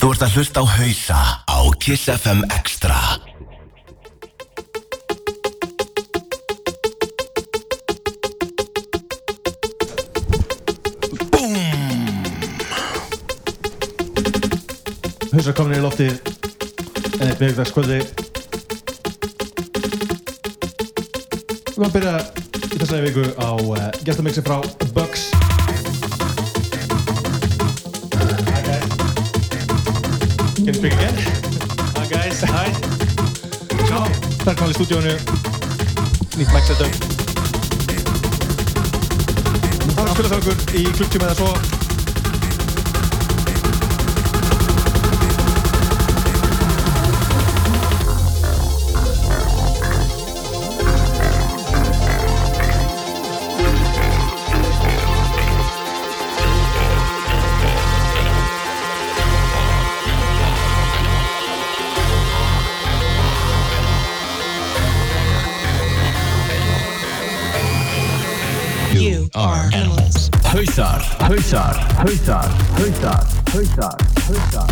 Þú ert að hlusta á hausa á Kiss FM Extra. Hausar komin í loftið. En miðugdagskvöldi Við erum að byrja í þessari viku á uh, gestamixi frá Bugs í stúdíónu Nýtt mic setup. Við fara að spila fyrir okkur í klukktíma eða svo Hussar, Who's Hussar, Who's Hussar.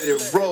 let it roll.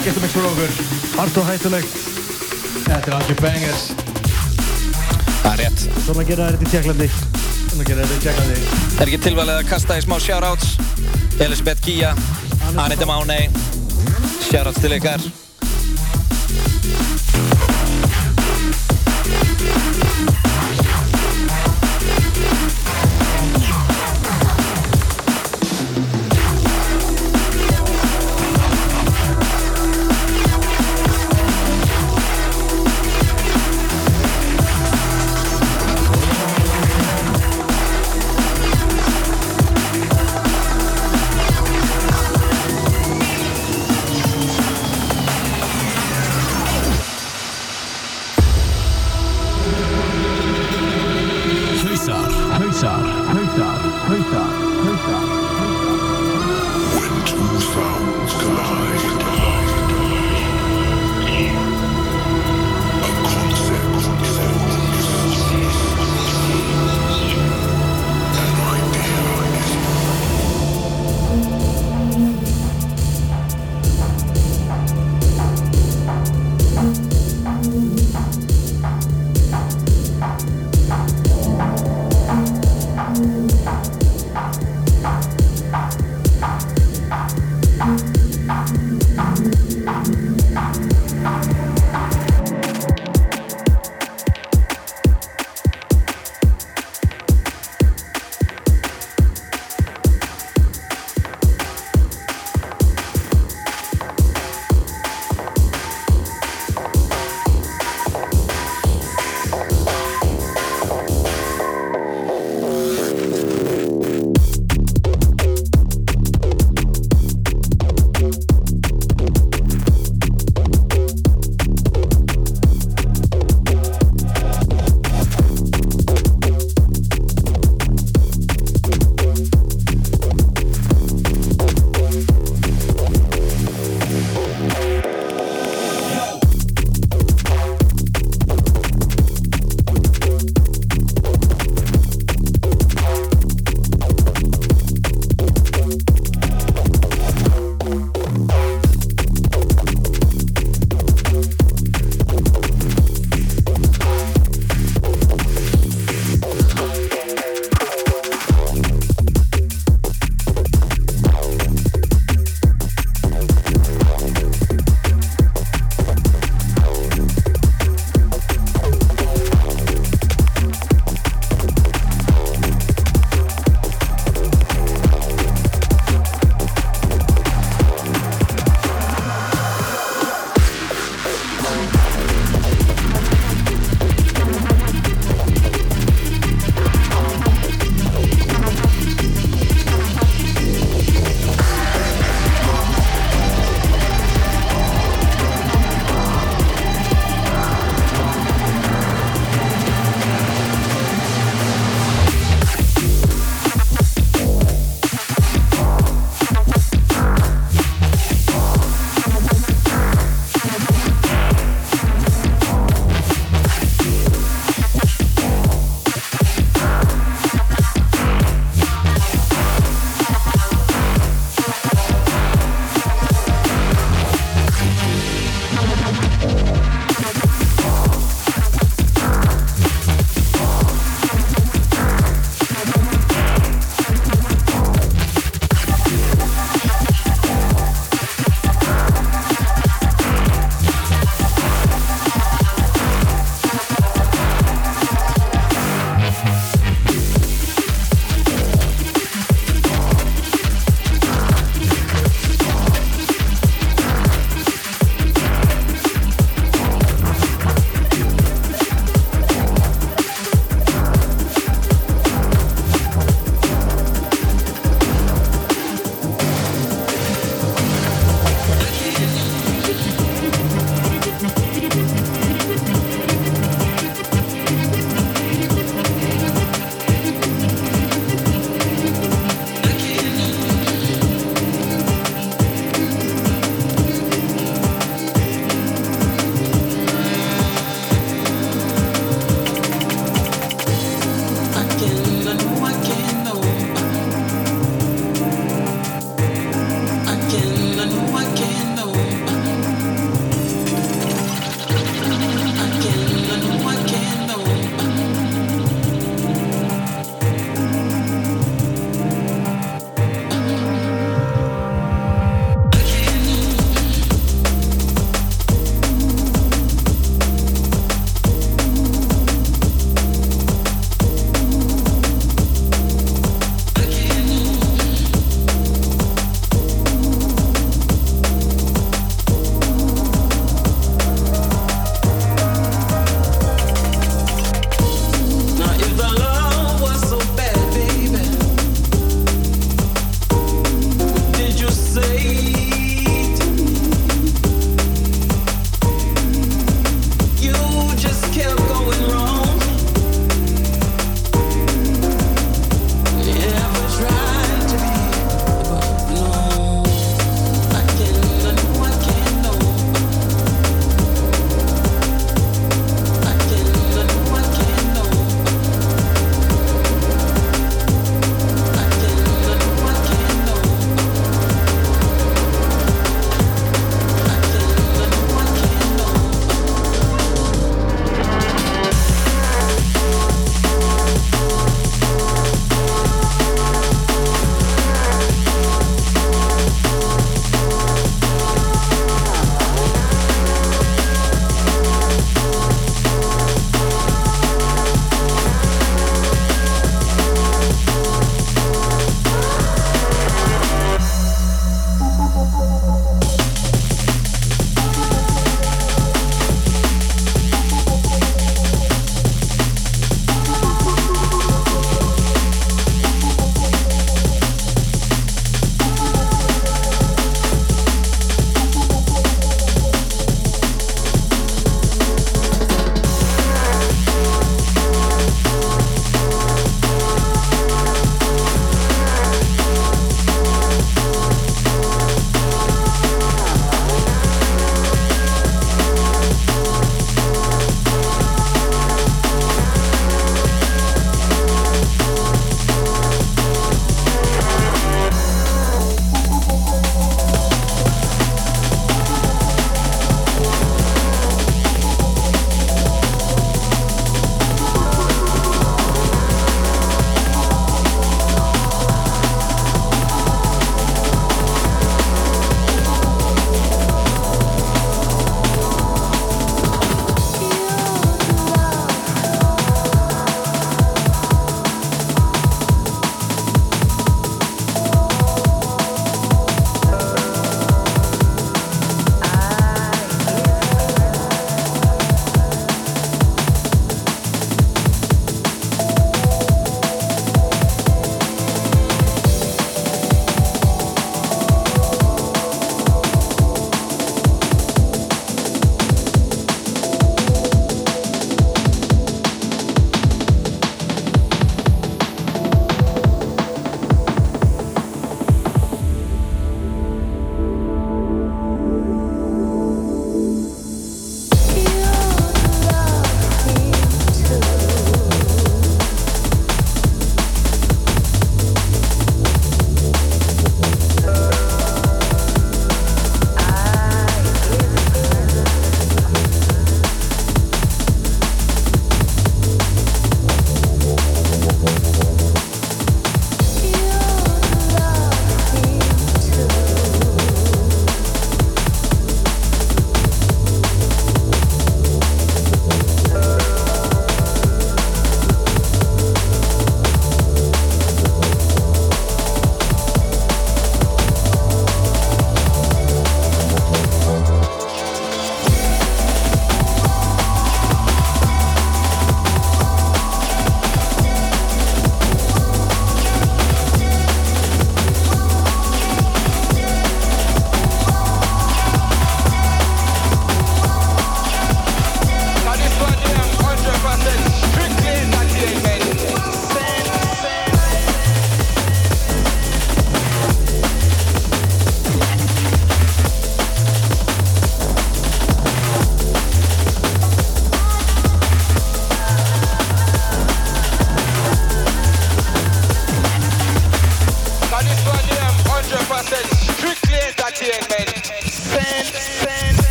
Taka gestamix fyrir okkur Allt og hættulegt. Þetta er algjör bangers Það er rétt. Svona gera þetta í Tjekklandi. Að gera þetta í tjekklandi Er ekki tilvalið að kasta í smá shoutouts Elisabeth Gia, Anita Mánei Shoutouts til ykkar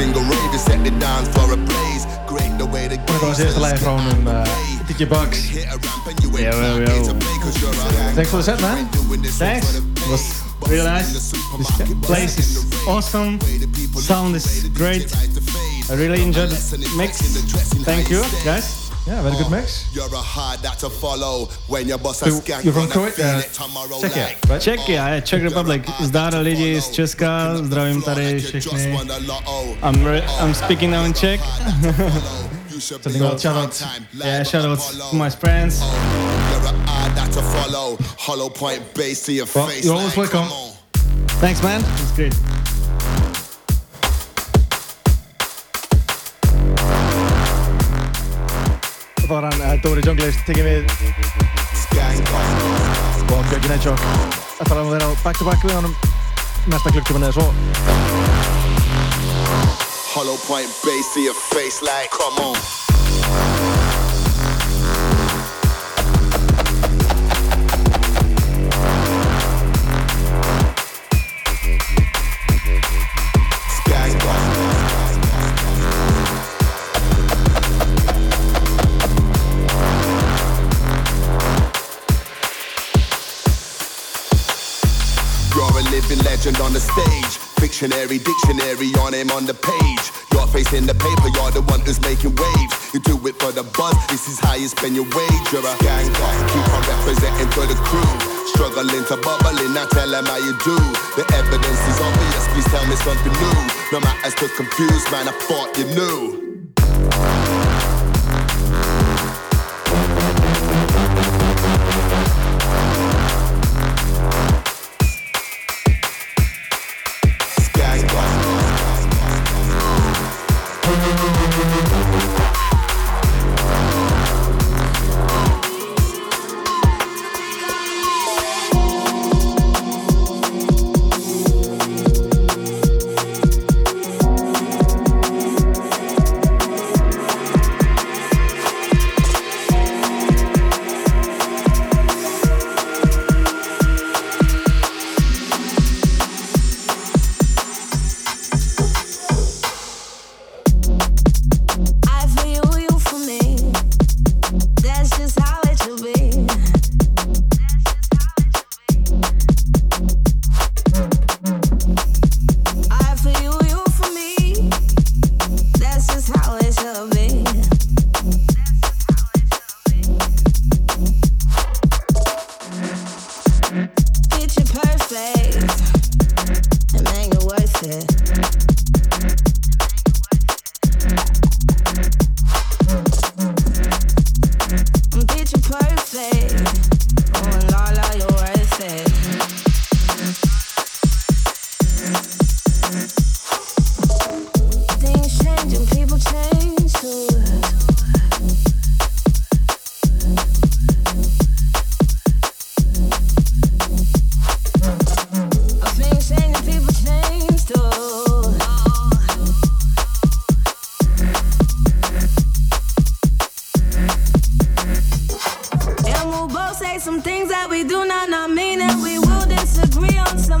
single rave is set the dance for a blaze. Great the way the Dat was de eerste lijn van een uh, Tietje Bucks. Thanks for the set, man. Thanks. Was really nice. This place is awesome. Sound is great. I really enjoyed the mix. Thank you, guys. Yeah, very good mix. You're a hard act to follow when your boss a So, you're from gonna Kuwait? feel Uh, it tomorrow Czechia, like. right? Czechia, je, Czech Republic. Zdar lidi z Česka, zdravím tady všechny. I'm, re- I'm speaking now in Czech. Sending out shoutouts. Yeah, shoutouts to my friends. You're a hard act to follow. Hollow point bass to your Well, face. you're always like, welcome. Thanks man, it's great. Hann uh, Dóri Junglist tekið við og Björgin. Þetta var að vera back to back við honum næsta klukktíman eða svo. Hollow point bass to your face like, come on. Living legend on the stage. Fictionary dictionary on him on the page. Your face in the paper, you're the one who's making waves. You do it for the buzz, this is how you spend your wage. You're a gangster, keep on representing for the crew. Struggling to bubbling, now tell them how you do. The evidence is obvious, please tell me something new. No matter to confused, man, I thought you knew. Say some things that we do not not mean, and we will disagree on some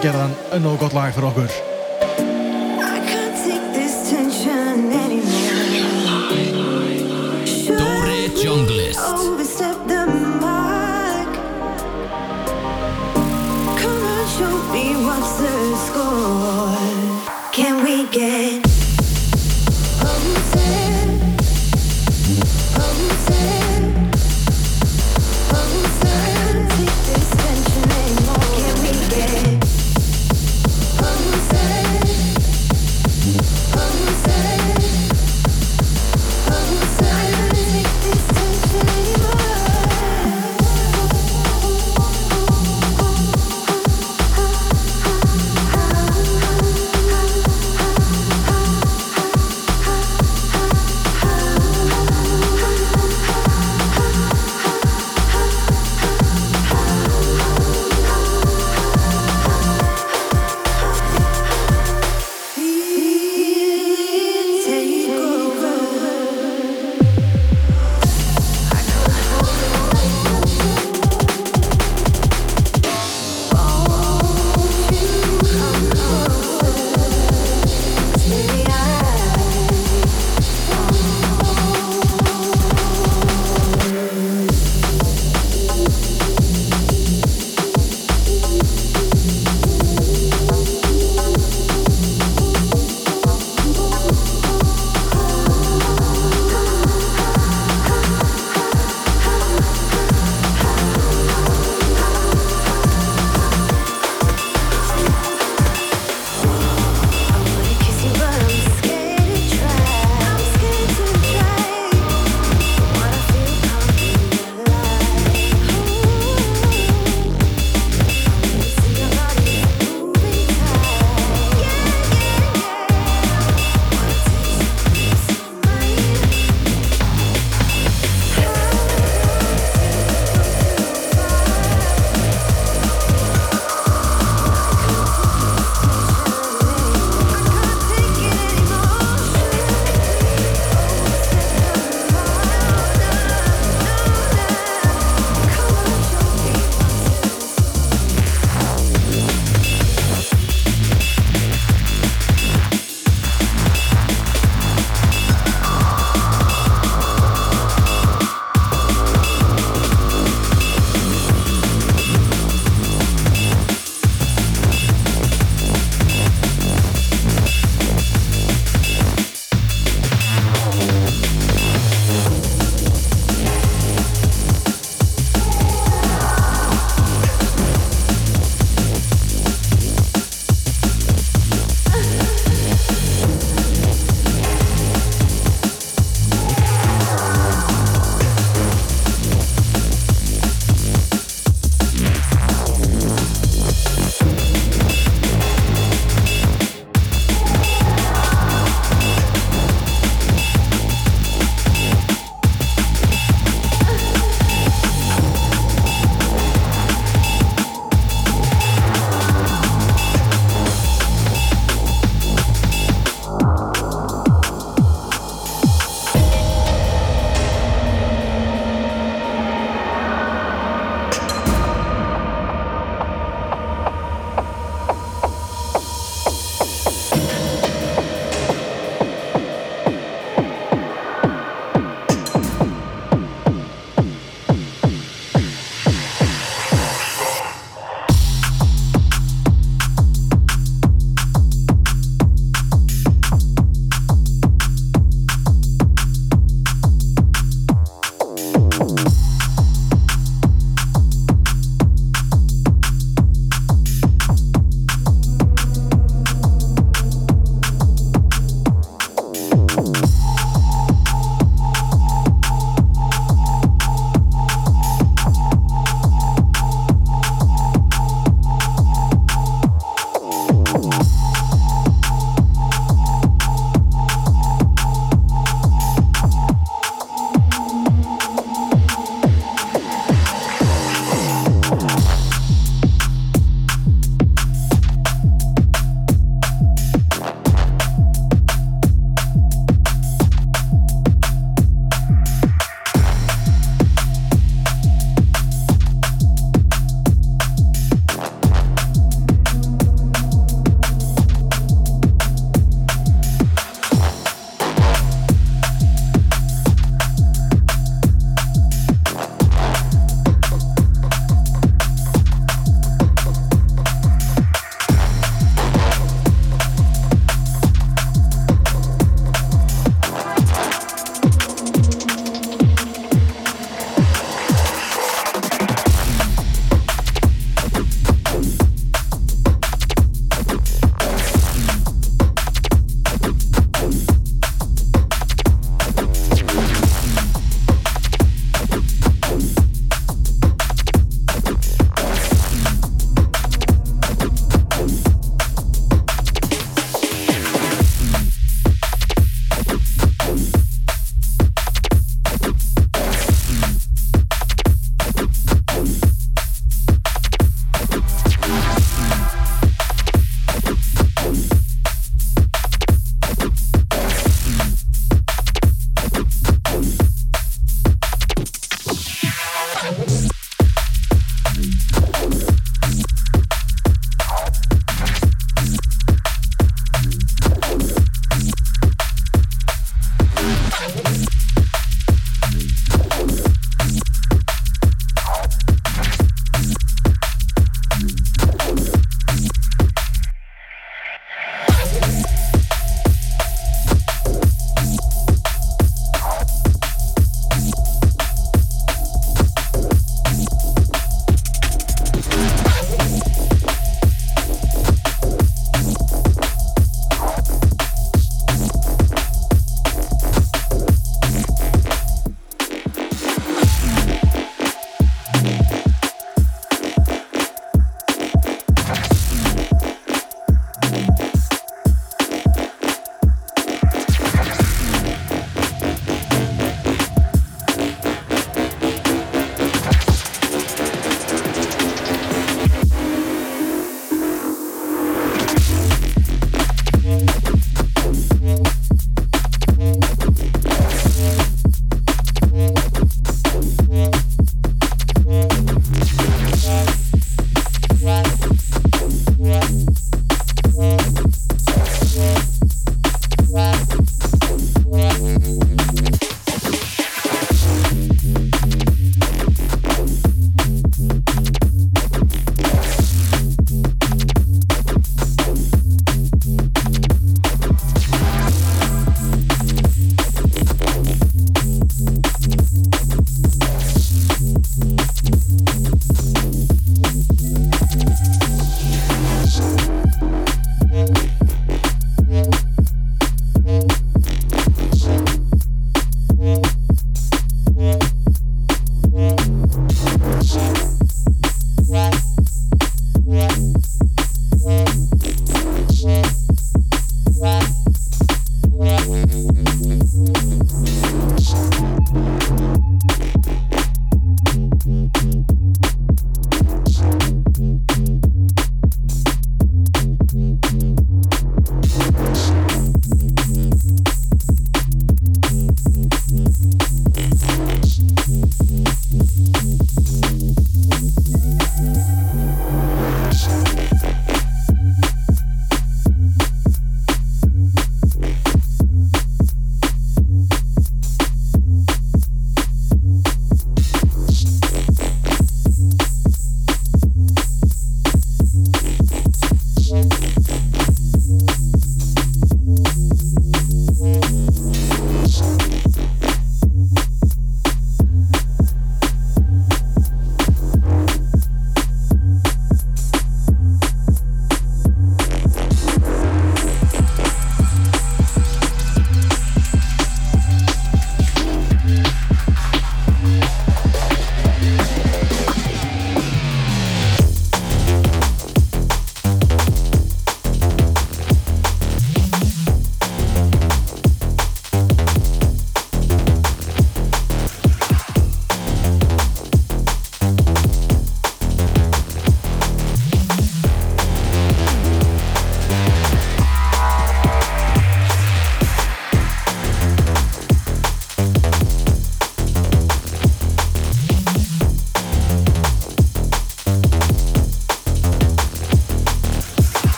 get on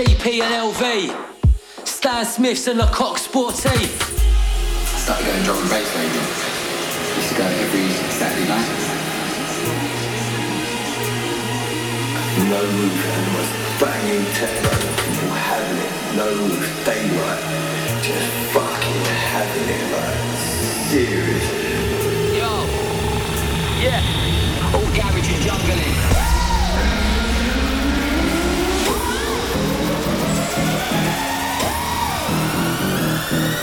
CP and LV, Stan Smiths and Lecoq Sportif. I started going drum and bass later. Used to go every Saturday night. No roof, and the most banging techno, people having it. No roof, they daylight, just fucking having it, like, seriously. Yo, yeah, all garage and jungling. Ah!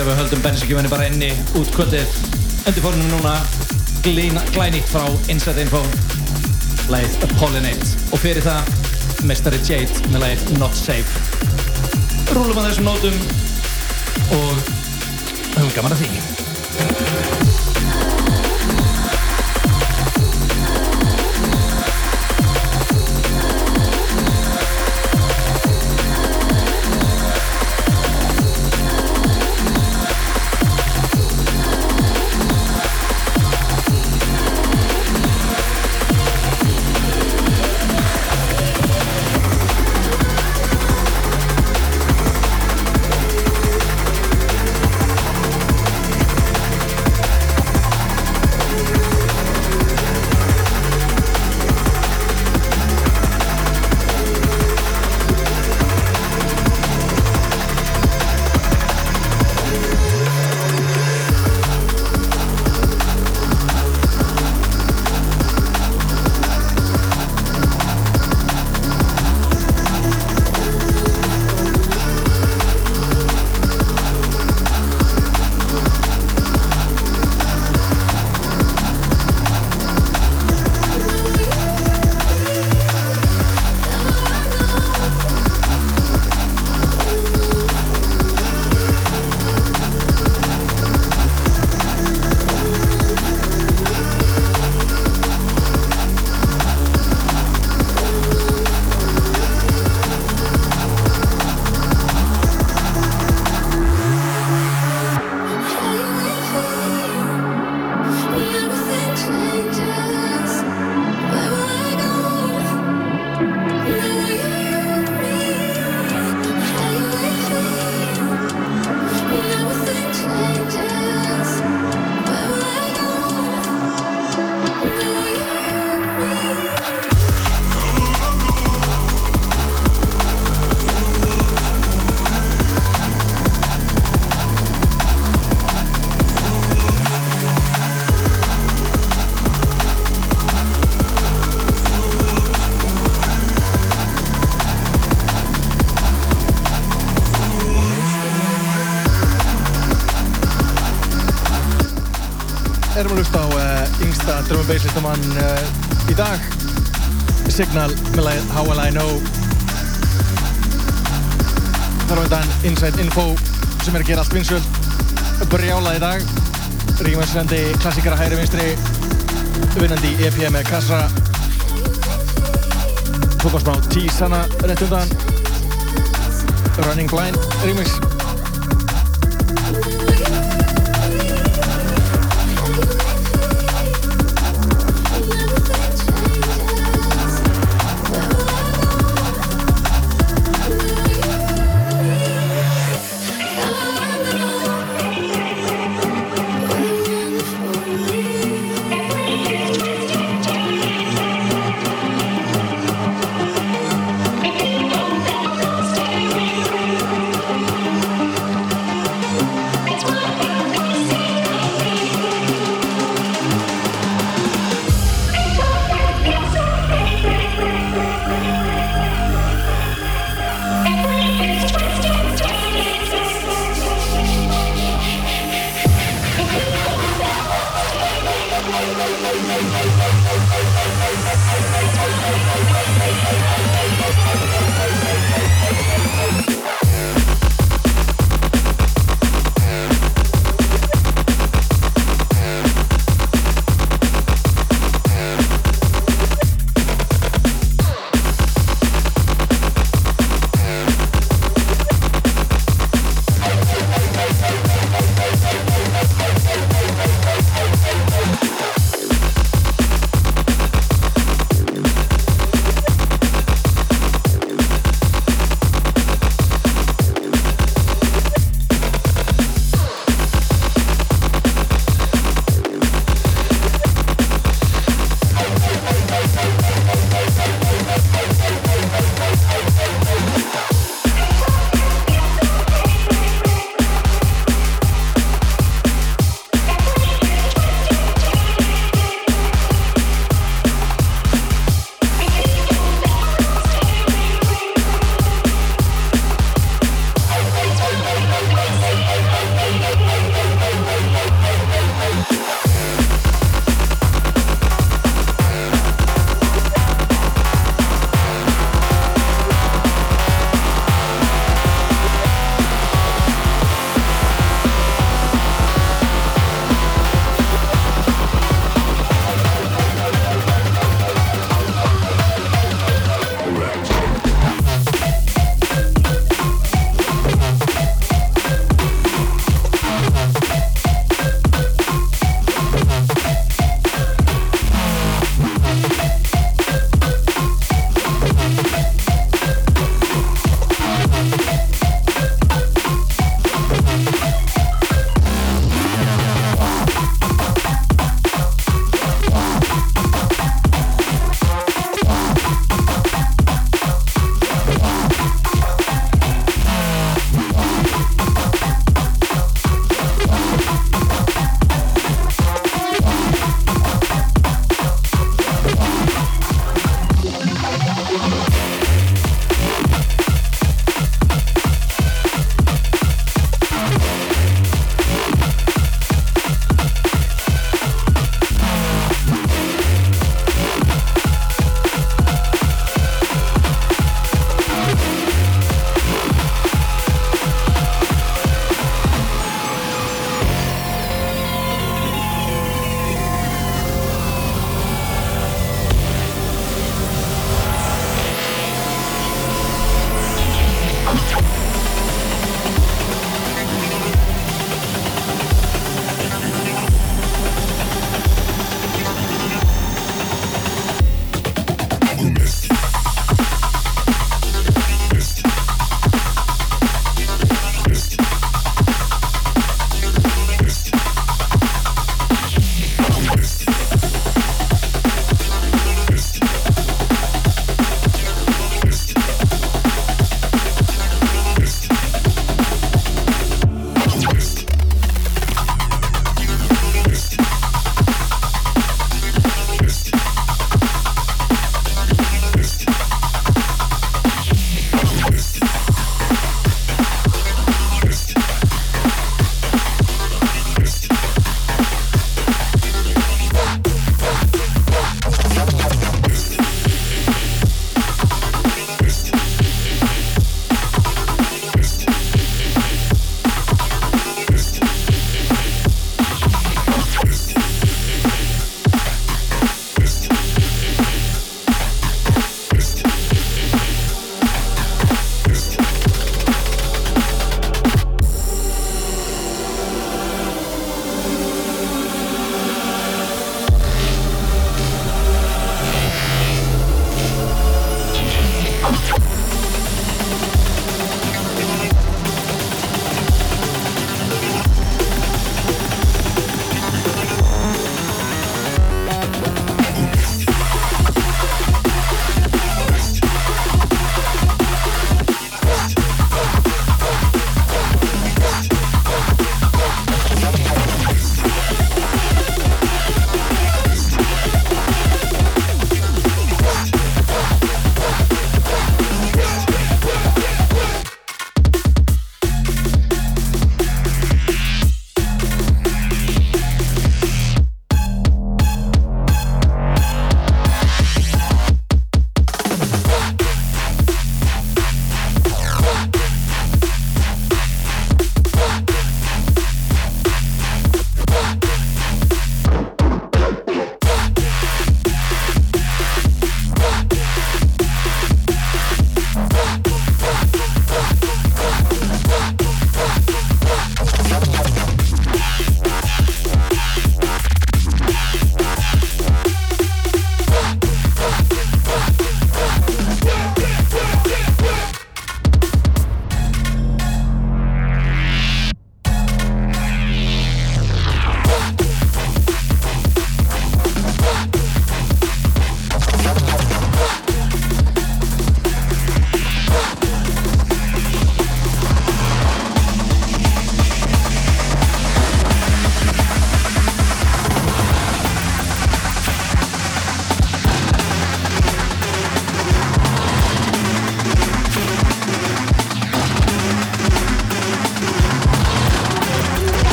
Ég að við höldum bensinkjöfunni bara inni. Út kvöldið undir fórnum núna glænýtt frá Inside Info. Leið Pollinate og fyrir það Mestari Jade með leið Not Safe. Rúlum að þessum nótum og höfum gaman að því listamann uh, í dag. Signal með lagið How Will I Know. Þar á undan Inside Info sem er að gera allt vinsöld brjálað í dag. Ríkjumænslendi klassikara hægri vinstri. Vinnandi í EP með kassa tók á smá tísana rétt undan. Running Blind remix Thank you.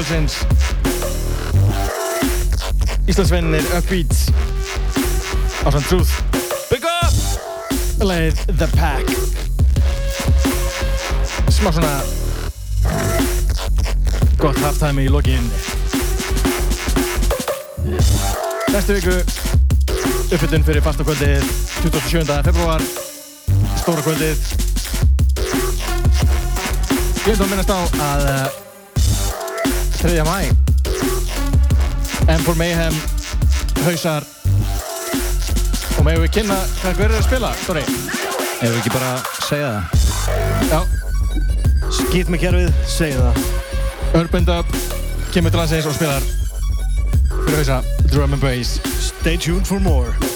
Kvöldsins Íslandsvennir Upbeat. Ásand Truth. Big Up! Lagið The Pack. Smá svona gott halftime í lokin. Næstu viku uppbytun fyrir fastakvöldið 27. februar Stóra kvöldið. Ég vil þá minnast á að 3. mæ M4 Mayhem hausar. Og megum við kynna hvað hver er að spila, Dóri? Ef við ekki bara segja það? Já. Skýt með kerfið, segja það. Urban Dub kemur til landsins og spilar. Fyrir hausa Drum and Bass. Stay tuned for more